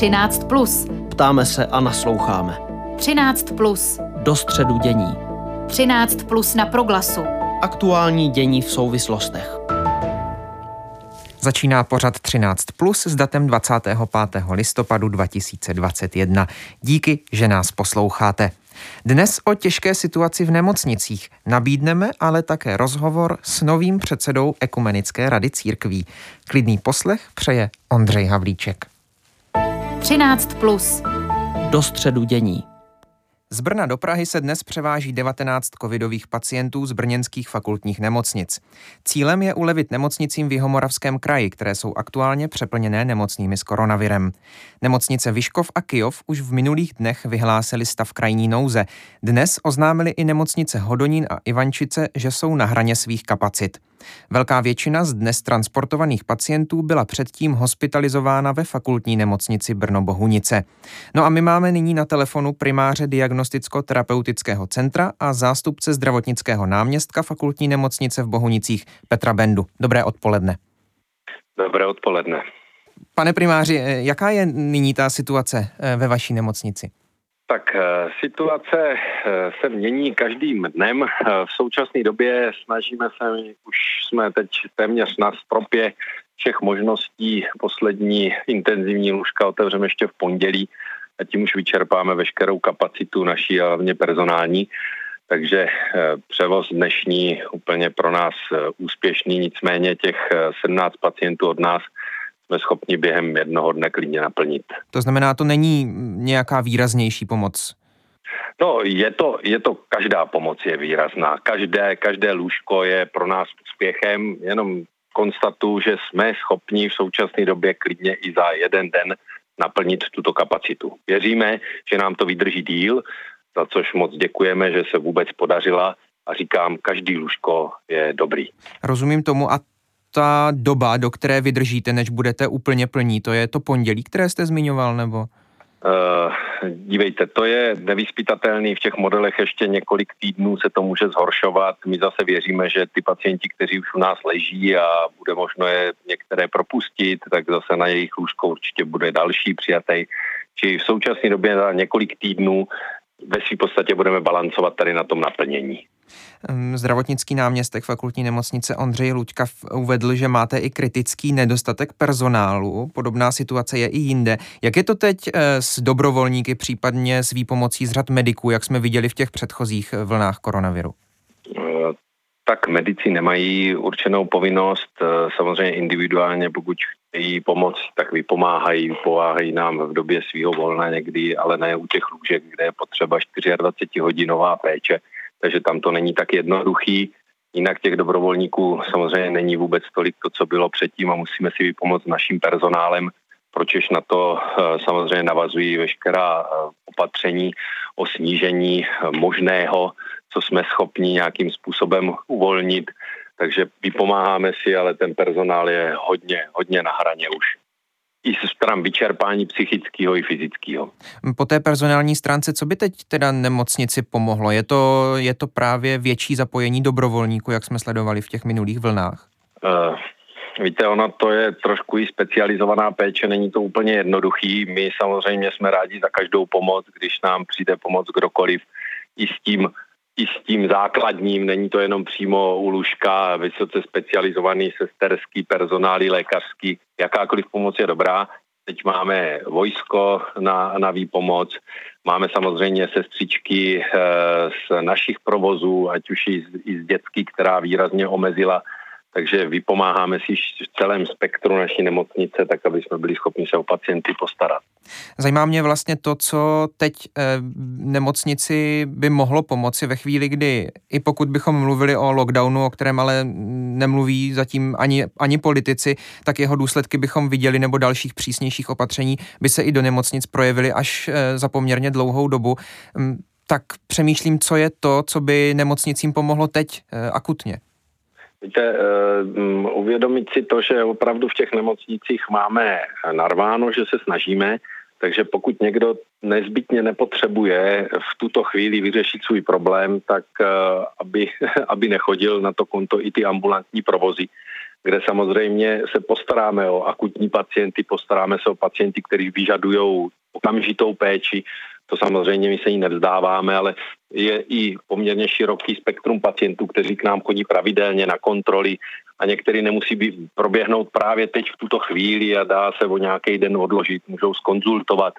13. Plus. Ptáme se a nasloucháme. 13. Plus. Do středu dění. 13. Plus na proglasu. Aktuální dění v souvislostech. Začíná pořad 13 plus s datem 25. listopadu 2021. Díky, že nás posloucháte. Dnes o těžké situaci v nemocnicích nabídneme ale také rozhovor s novým předsedou Ekumenické rady církví. Klidný poslech přeje Ondřej Havlíček. 13 plus. Do středu dění. Z Brna do Prahy se dnes převáží 19 covidových pacientů z brněnských fakultních nemocnic. Cílem je ulevit nemocnicím v Jihomoravském kraji, které jsou aktuálně přeplněné nemocnými s koronavirem. Nemocnice Vyškov a Kijov už v minulých dnech vyhlásili stav krajní nouze. Dnes oznámili i nemocnice Hodonín a Ivančice, že jsou na hraně svých kapacit. Velká většina z dnes transportovaných pacientů byla předtím hospitalizována ve fakultní nemocnici Brno-Bohunice. No a my máme nyní na telefonu primáře diagnosticko-terapeutického centra a zástupce zdravotnického náměstka fakultní nemocnice v Bohunicích Petra Bendu. Dobré odpoledne. Dobré odpoledne. Pane primáři, jaká je nyní ta situace eh, ve vaší nemocnici? Tak eh, situace eh, se mění každým dnem. Eh, v současné době snažíme se, už jsme teď téměř na stropě všech možností. Poslední intenzivní lůžka otevřeme ještě v pondělí a tím už vyčerpáme veškerou kapacitu naší a hlavně personální. Takže převoz dnešní úplně pro nás úspěšný, nicméně těch 17 pacientů od nás jsme schopni během jednoho dne klidně naplnit. To znamená, to není nějaká výraznější pomoc? No, je to, je to, každá pomoc je výrazná. Každé, každé lůžko je pro nás úspěchem, jenom konstatuju, že jsme schopni v současné době klidně i za jeden den naplnit tuto kapacitu. Věříme, že nám to vydrží díl, za což moc děkujeme, že se vůbec podařila a říkám, každý lůžko je dobrý. Rozumím tomu a ta doba, do které vydržíte, než budete úplně plní, to je to pondělí, které jste zmiňoval, nebo? Uh, dívejte, to je nevyspytatelný, v těch modelech ještě několik týdnů se to může zhoršovat. My zase věříme, že ty pacienti, kteří už u nás leží a bude možno je některé propustit, tak zase na jejich lůžko určitě bude další přijatý. Či v současné době za několik týdnů ve své podstatě budeme balancovat tady na tom naplnění. Zdravotnický náměstek fakultní nemocnice Ondřej Luďka uvedl, že máte i kritický nedostatek personálu. Podobná situace je i jinde. Jak je to teď eh, s dobrovolníky, případně s výpomocí z řad mediků, jak jsme viděli v těch předchozích eh, vlnách koronaviru? Eh, tak medici nemají určenou povinnost, samozřejmě individuálně, pokud chtějí pomoc, tak vypomáhají, vypomáhají nám v době svého volna někdy, ale ne u těch lůžek, kde je potřeba 24-hodinová péče takže tam to není tak jednoduchý. Jinak těch dobrovolníků samozřejmě není vůbec tolik to, co bylo předtím a musíme si vypomoct naším personálem, pročež na to eh, samozřejmě navazují veškerá eh, opatření o snížení eh, možného, co jsme schopni nějakým způsobem uvolnit. Takže vypomáháme si, ale ten personál je hodně, hodně na hraně už i stran vyčerpání psychického i fyzického. Po té personální stránce, co by teď teda nemocnici pomohlo? Je to, je to právě větší zapojení dobrovolníků, jak jsme sledovali v těch minulých vlnách? Uh, víte, ona to je trošku i specializovaná péče, není to úplně jednoduchý. My samozřejmě jsme rádi za každou pomoc, když nám přijde pomoc kdokoliv i s tím i s tím základním, není to jenom přímo u lůžka, vysoce specializovaný sesterský personál, lékařský, jakákoliv pomoc je dobrá. Teď máme vojsko na, na výpomoc, máme samozřejmě sestřičky e, z našich provozů, ať už i z, i z dětský, která výrazně omezila takže vypomáháme si v celém spektru naší nemocnice, tak aby jsme byli schopni se o pacienty postarat. Zajímá mě vlastně to, co teď eh, nemocnici by mohlo pomoci ve chvíli, kdy i pokud bychom mluvili o lockdownu, o kterém ale nemluví zatím ani, ani politici, tak jeho důsledky bychom viděli nebo dalších přísnějších opatření by se i do nemocnic projevily až eh, za poměrně dlouhou dobu. Hm, tak přemýšlím, co je to, co by nemocnicím pomohlo teď eh, akutně. Víte, uh, uvědomit si to, že opravdu v těch nemocnicích máme narváno, že se snažíme, takže pokud někdo nezbytně nepotřebuje v tuto chvíli vyřešit svůj problém, tak uh, aby, aby nechodil na to konto i ty ambulantní provozy. kde samozřejmě se postaráme o akutní pacienty, postaráme se o pacienty, kteří vyžadují okamžitou péči. To samozřejmě my se jí nevzdáváme, ale je i poměrně široký spektrum pacientů, kteří k nám chodí pravidelně na kontroly a některý nemusí být, proběhnout právě teď v tuto chvíli a dá se o nějaký den odložit, můžou skonzultovat.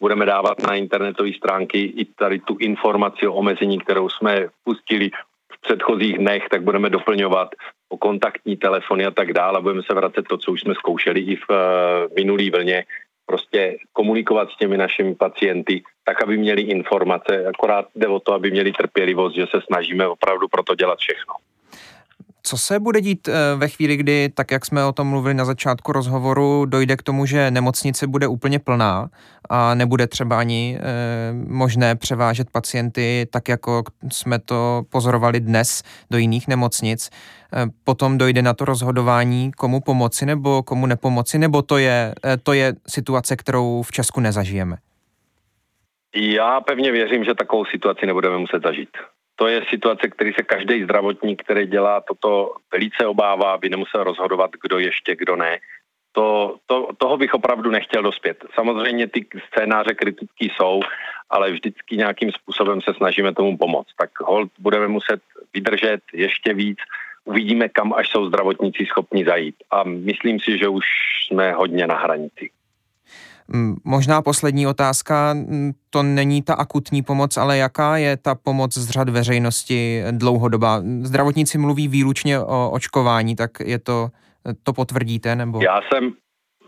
Budeme dávat na internetové stránky i tady tu informaci o omezení, kterou jsme pustili v předchozích dnech, tak budeme doplňovat o kontaktní telefony a tak dále. Budeme se vracet to, co už jsme zkoušeli i v uh, minulý vlně, prostě komunikovat s těmi našimi pacienty, tak, aby měli informace. Akorát jde o to, aby měli trpělivost, že se snažíme opravdu pro to dělat všechno. Co se bude dít eh, ve chvíli, kdy, tak jak jsme o tom mluvili na začátku rozhovoru, dojde k tomu, že nemocnice bude úplně plná a nebude třeba ani e, možné převážet pacienty tak, jako jsme to pozorovali dnes do jiných nemocnic. E, potom dojde na to rozhodování, komu pomoci nebo komu nepomoci, nebo to je, to je situace, kterou v Česku nezažijeme? Já pevně věřím, že takovou situaci nebudeme muset zažít to je situace, který se každý zdravotník, který dělá toto, velice obává, aby nemusel rozhodovat, kdo ještě, kdo ne. To, to, toho bych opravdu nechtěl dospět. Samozřejmě ty scénáře kritický jsou, ale vždycky nějakým způsobem se snažíme tomu pomoct. Tak hold budeme muset vydržet ještě víc, uvidíme, kam až jsou zdravotníci schopni zajít. A myslím si, že už jsme hodně na hranici. Možná poslední otázka, to není ta akutní pomoc, ale jaká je ta pomoc z řad veřejnosti dlouhodobá? Zdravotníci mluví výlučně o očkování, tak je to, to potvrdíte? Nebo? Já jsem,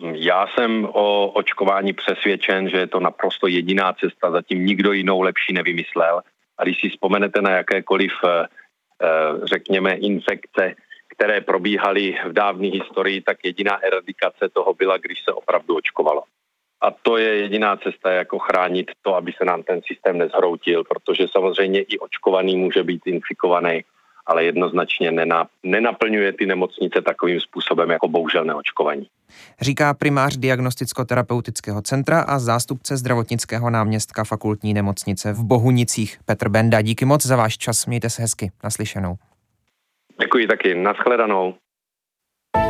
já jsem o očkování přesvědčen, že je to naprosto jediná cesta, zatím nikdo jinou lepší nevymyslel. A když si vzpomenete na jakékoliv, eh, eh, řekněme, infekce, které probíhaly v dávné historii, tak jediná eradikace toho byla, když se opravdu očkovalo. A to je jediná cesta, jako chránit to, aby se nám ten systém nezhroutil, protože samozřejmě i očkovaný může být infikovaný, ale jednoznačně nenaplňuje ty nemocnice takovým způsobem jako bohužel neočkovaní. Říká primář diagnosticko-terapeutického centra a zástupce zdravotnického náměstka fakultní nemocnice v Bohunicích Petr Benda. Díky moc za váš čas, mějte se hezky, naslyšenou. Děkuji taky, nashledanou.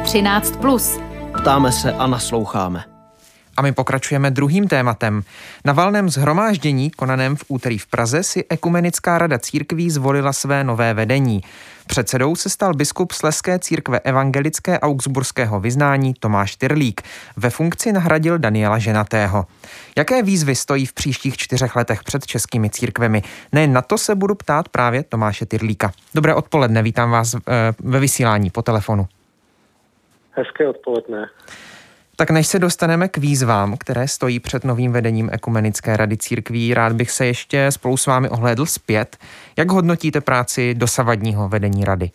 13. Plus. Ptáme se a nasloucháme. A my pokračujeme druhým tématem. Na valném zhromáždění, konaném v úterý v Praze, si Ekumenická rada církví zvolila své nové vedení. Předsedou se stal biskup Sleské církve evangelické augsburského vyznání Tomáš Tyrlík. Ve funkci nahradil Daniela Ženatého. Jaké výzvy stojí v příštích čtyřech letech před českými církvemi? Ne, na to se budu ptát právě Tomáše Tyrlíka. Dobré odpoledne, vítám vás eh, ve vysílání po telefonu. Hezké odpoledne. Tak než se dostaneme k výzvám, které stojí před novým vedením Ekumenické rady církví, rád bych se ještě spolu s vámi ohlédl zpět. Jak hodnotíte práci dosavadního vedení rady?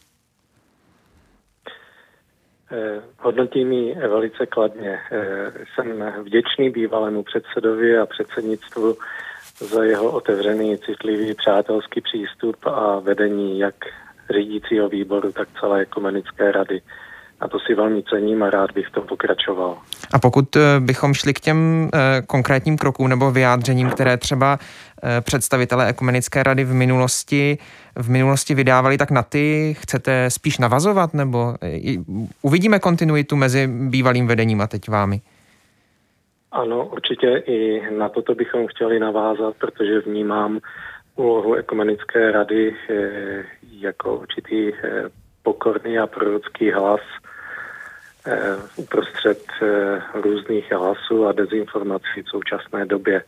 Eh, hodnotím ji velice kladně. Eh, jsem vděčný bývalému předsedovi a předsednictvu za jeho otevřený, citlivý, přátelský přístup a vedení jak řídícího výboru, tak celé ekumenické rady a to si velmi cením a rád bych to pokračoval. A pokud eh, bychom šli k těm eh, konkrétním krokům nebo vyjádřením, které třeba eh, představitelé Ekumenické rady v minulosti, v minulosti vydávali, tak na ty chcete spíš navazovat, nebo uvidíme kontinuitu mezi bývalým vedením a teď vámi? Ano, určitě i na toto bychom chtěli navázat, protože vnímám úlohu Ekumenické rady jako určitý pokorný a prorocký hlas uprostřed eh, různých hlasů a dezinformací v současné době.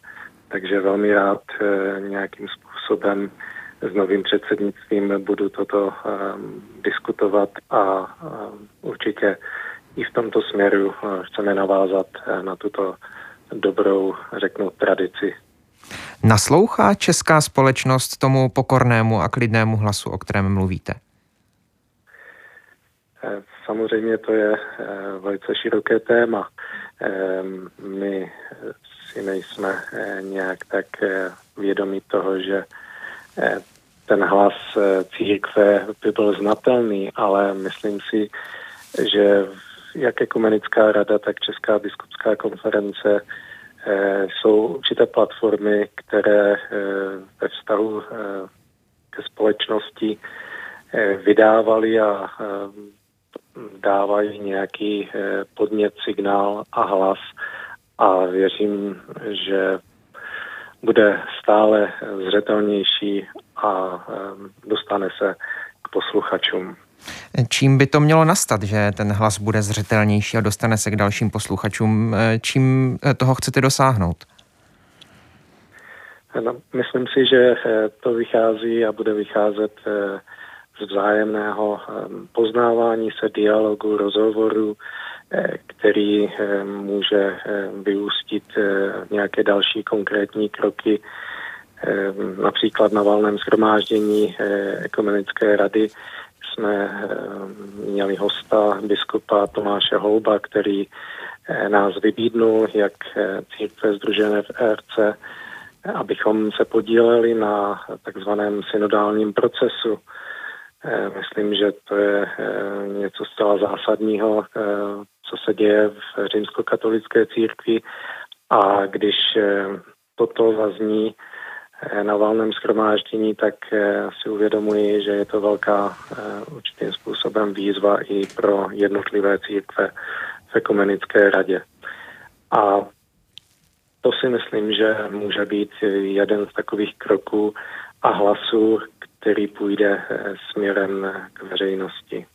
Takže velmi rád eh, nějakým způsobem s novým předsednictvím budu toto diskutovat a určitě i v tomto směru chceme navázat na tuto dobrou, řeknu, tradici. Naslouchá česká společnost tomu pokornému a klidnému hlasu, o kterém mluvíte? Samozřejmě to je eh, velice široké téma. Ehm, my si nejsme eh, nějak tak eh, vědomí toho, že ten hlas církve by byl znatelný, ale myslím si, že jak Ekumenická rada, tak Česká biskupská konference jsou určité platformy, které ve vztahu ke společnosti vydávali a dávají nějaký podnět, signál a hlas a věřím, že bude stále zřetelnější a dostane se k posluchačům. Čím by to mělo nastat, že ten hlas bude zřetelnější a dostane se k dalším posluchačům? Čím toho chcete dosáhnout? No, myslím si, že eh, to vychází a bude vycházet eh, vzájemného eh, poznávání se, dialogu, rozhovoru, který může vyústit nějaké další konkrétní kroky. Například na valném schromáždění ekumenické rady jsme měli hosta biskupa Tomáše Houba, který nás vybídnul, jak církve združené v ERC abychom se podíleli na takzvaném synodálním procesu. Eh, myslím, že to je eh, něco zcela zásadního, eh, co se děje v římskokatolické církvi a když toto zazní na valném schromáždění, tak si uvědomuji, že je to velká určitým způsobem výzva i pro jednotlivé církve v ekumenické radě. A to si myslím, že může být jeden z takových kroků a hlasů, který půjde eh, směrem k veřejnosti.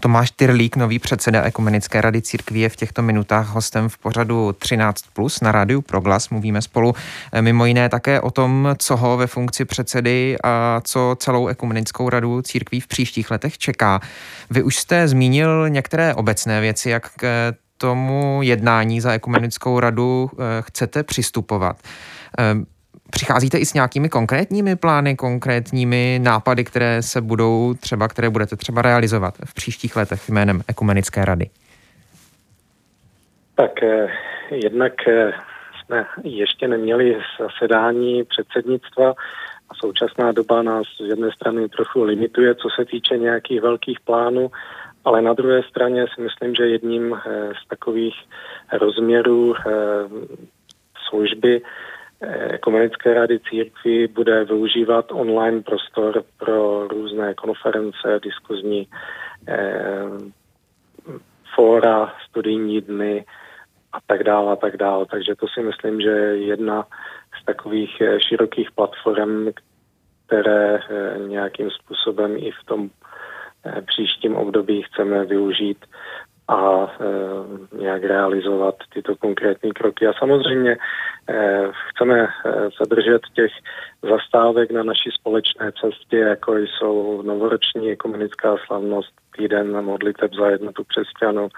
Tomáš Tyrlík, nový předseda Ekumenické rady církví, je v těchto minutách hostem v pořadu 13+, na rádiu Proglas. Mluvíme spolu eh, mimo jiné také o tom, co ho ve funkci předsedy a co celou Ekumenickou radu církví v příštích letech čeká. Vy už jste zmínil některé obecné věci, jak tomu jednání za ekumenickou radu eh, chcete přistupovat. Eh, přicházíte i s nějakými konkrétními plány, konkrétními nápady, které se budou třeba, které budete třeba realizovat v příštích letech jménem Ekumenické rady? Tak eh, jednak jsme ještě neměli zasedání předsednictva a současná doba nás z jedné strany trochu limituje, co se týče nějakých velkých plánů, ale na druhé straně si myslím, že jedním eh, z takových rozměrů eh, služby Ekumenické eh, rady církví bude využívat online prostor pro různé konference, diskuzní fóra, studijní dny a tak dále a tak dále. Takže to si myslím, že je jedna z takových širokých platform, které nějakým způsobem i v tom Eh, příštím období chceme využít a e, nějak realizovat tyto konkrétní kroky. A samozřejmě e, chceme e, zadržet těch zastávek na naší společné cestě, jako jsou novoroční ekumenická slavnost, týden modliteb za jednotu křesťanů,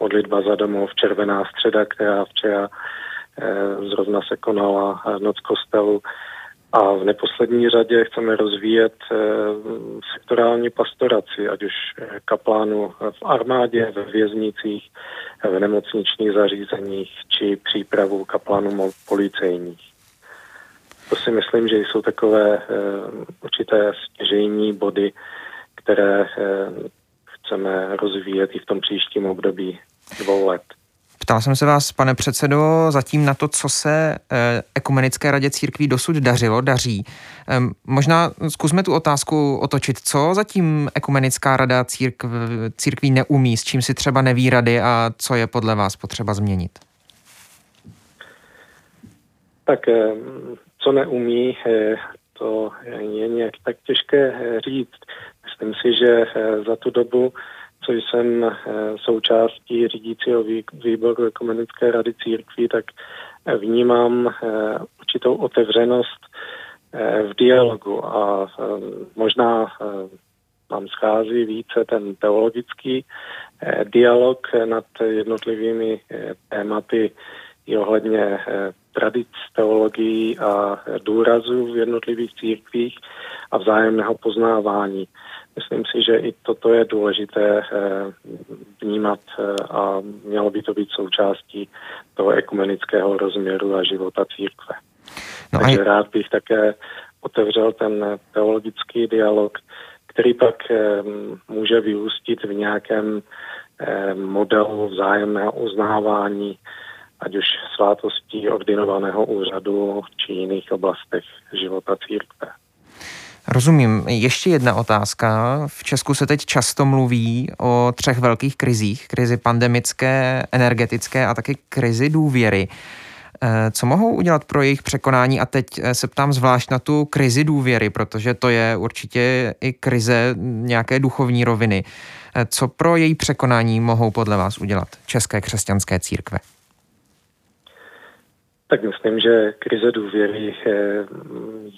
modlitba za domov, červená středa, která včera e, zrovna se konala noc kostelu, a v neposlední řadě chceme rozvíjet eh, sektorální pastoraci, ať už kaplánů v armádě, ve věznicích, v nemocničních zařízeních či přípravu kaplánů policejních. To si myslím, že jsou takové eh, určité stěžejní body, které eh, chceme rozvíjet i v tom příštím období dvou let. Ptal jsem se vás, pane předsedo, zatím na to, co se eh, Ekumenické radě církví dosud dařilo, daří. Možná zkusme tu otázku otočit. Co zatím Ekumenická rada církv, církví neumí, s čím si třeba neví rady a co je podle vás potřeba změnit? Tak co neumí, eh, to je nějak tak těžké eh, říct. Myslím si, že za tu dobu co jsem eh, součástí řídícího výboru Ekumenické rady církví, tak eh, vnímám eh, určitou otevřenost v dialogu a možná nám schází více ten teologický dialog nad jednotlivými tématy i ohledně tradic teologií a důrazů v jednotlivých církvích a vzájemného poznávání. Myslím si, že i toto je důležité eh, vnímat eh, a mělo by to být součástí toho ekumenického rozměru a života církve. No Takže a... rád bych také otevřel ten teologický dialog, který pak eh, může vyústit v nějakém modelu vzájemného uznávání, ať už svátostí ordinovaného úřadu či jiných oblastech života církve. Rozumím. Ještě jedna otázka. V Česku se teď často mluví o třech velkých krizích. Krizi pandemické, energetické a taky krizi důvěry. Eh, co mohou udělat pro jejich překonání? A teď eh, se ptám zvlášť na tu krizi důvěry, protože to je určitě i krize nějaké duchovní roviny. Eh, co pro její překonání mohou podle vás udělat české křesťanské církve? Tak myslím, že krize důvěry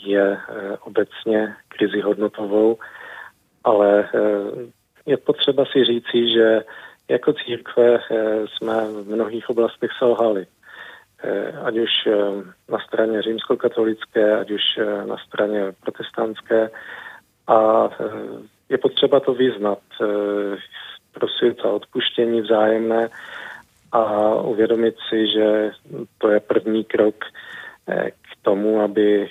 je obecně krizi hodnotovou, ale je potřeba si říci, že jako církve jsme v mnohých oblastech selhali. Eh, ať už eh, na straně římskokatolické, ať už eh, na straně protestantské. A je potřeba to vyznat, prosit za odpuštění vzájemné a uvědomit si, že to je první krok k tomu, aby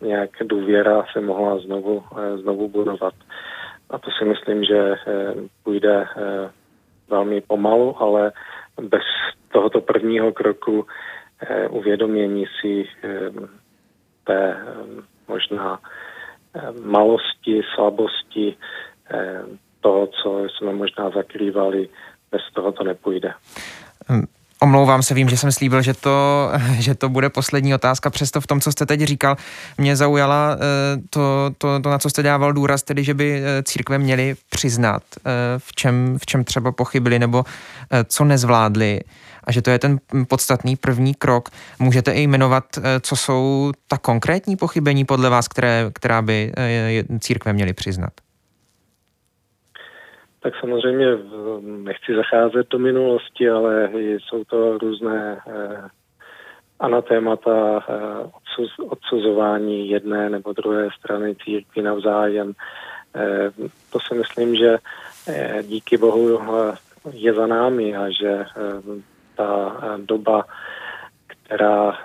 nějak důvěra se mohla znovu, znovu budovat. A to si myslím, že půjde velmi pomalu, ale bez tohoto prvního kroku eh, uvědomění si eh, té eh, možná malosti, slabosti, toho, co jsme možná zakrývali, bez toho to nepůjde. Hm, Omlouvám se, vím, že jsem slíbil, že to, že to bude poslední otázka, přesto v tom, co jste teď říkal, mě zaujala eh, to, to, to na co jste dával důraz, tedy, že by eh, církve měly přiznat, eh, v čem, v čem třeba pochybili nebo co nezvládli a že to je ten podstatný první krok. Můžete i jmenovat, co jsou ta konkrétní pochybení podle vás, které, která by církve měly přiznat? Tak samozřejmě nechci zacházet do minulosti, ale jsou to různé eh, anatémata, eh, odsuzování jedné nebo druhé strany církví navzájem. Eh, to si myslím, že díky Bohu je za námi a že ta doba, která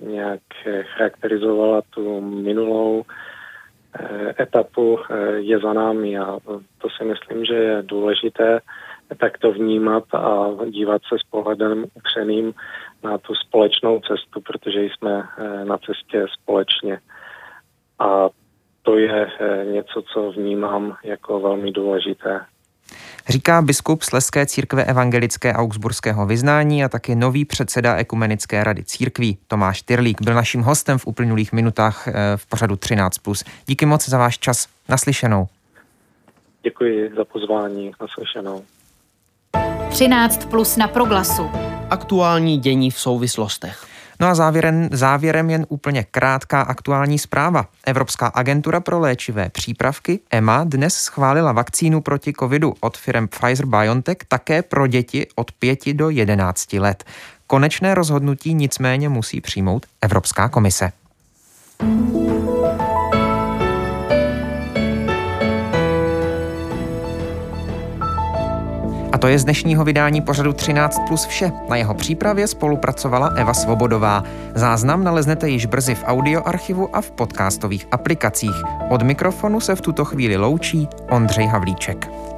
nějak charakterizovala tu minulou Eh, etapu eh, je za námi a to si myslím, že je důležité tak to vnímat a dívat se s pohledem upřeným na tu společnou cestu, protože jsme eh, na cestě společně. A to je něco, co vnímám jako velmi důležité říká biskup Sleské církve evangelické augsburského vyznání a taky nový předseda Ekumenické rady církví Tomáš Tyrlík. Byl naším hostem v uplynulých minutách eh, v pořadu 13+. Díky moc za váš čas. Naslyšenou. Děkuji za pozvání. Naslyšenou. 13 plus na proglasu. Aktuální dění v souvislostech. No a závěrem, závěrem jen úplně krátká aktuální zpráva. Evropská agentura pro léčivé přípravky EMA dnes schválila vakcínu proti covidu od firm Pfizer-BioNTech také pro děti od 5 do 11 let. Konečné rozhodnutí nicméně musí přijmout Evropská komise. A to je z dnešního vydání pořadu 13 plus vše. Na jeho přípravě spolupracovala Eva Svobodová. Záznam naleznete již brzy v audioarchivu a v podcastových aplikacích. Od mikrofonu se v tuto chvíli loučí Ondřej Havlíček.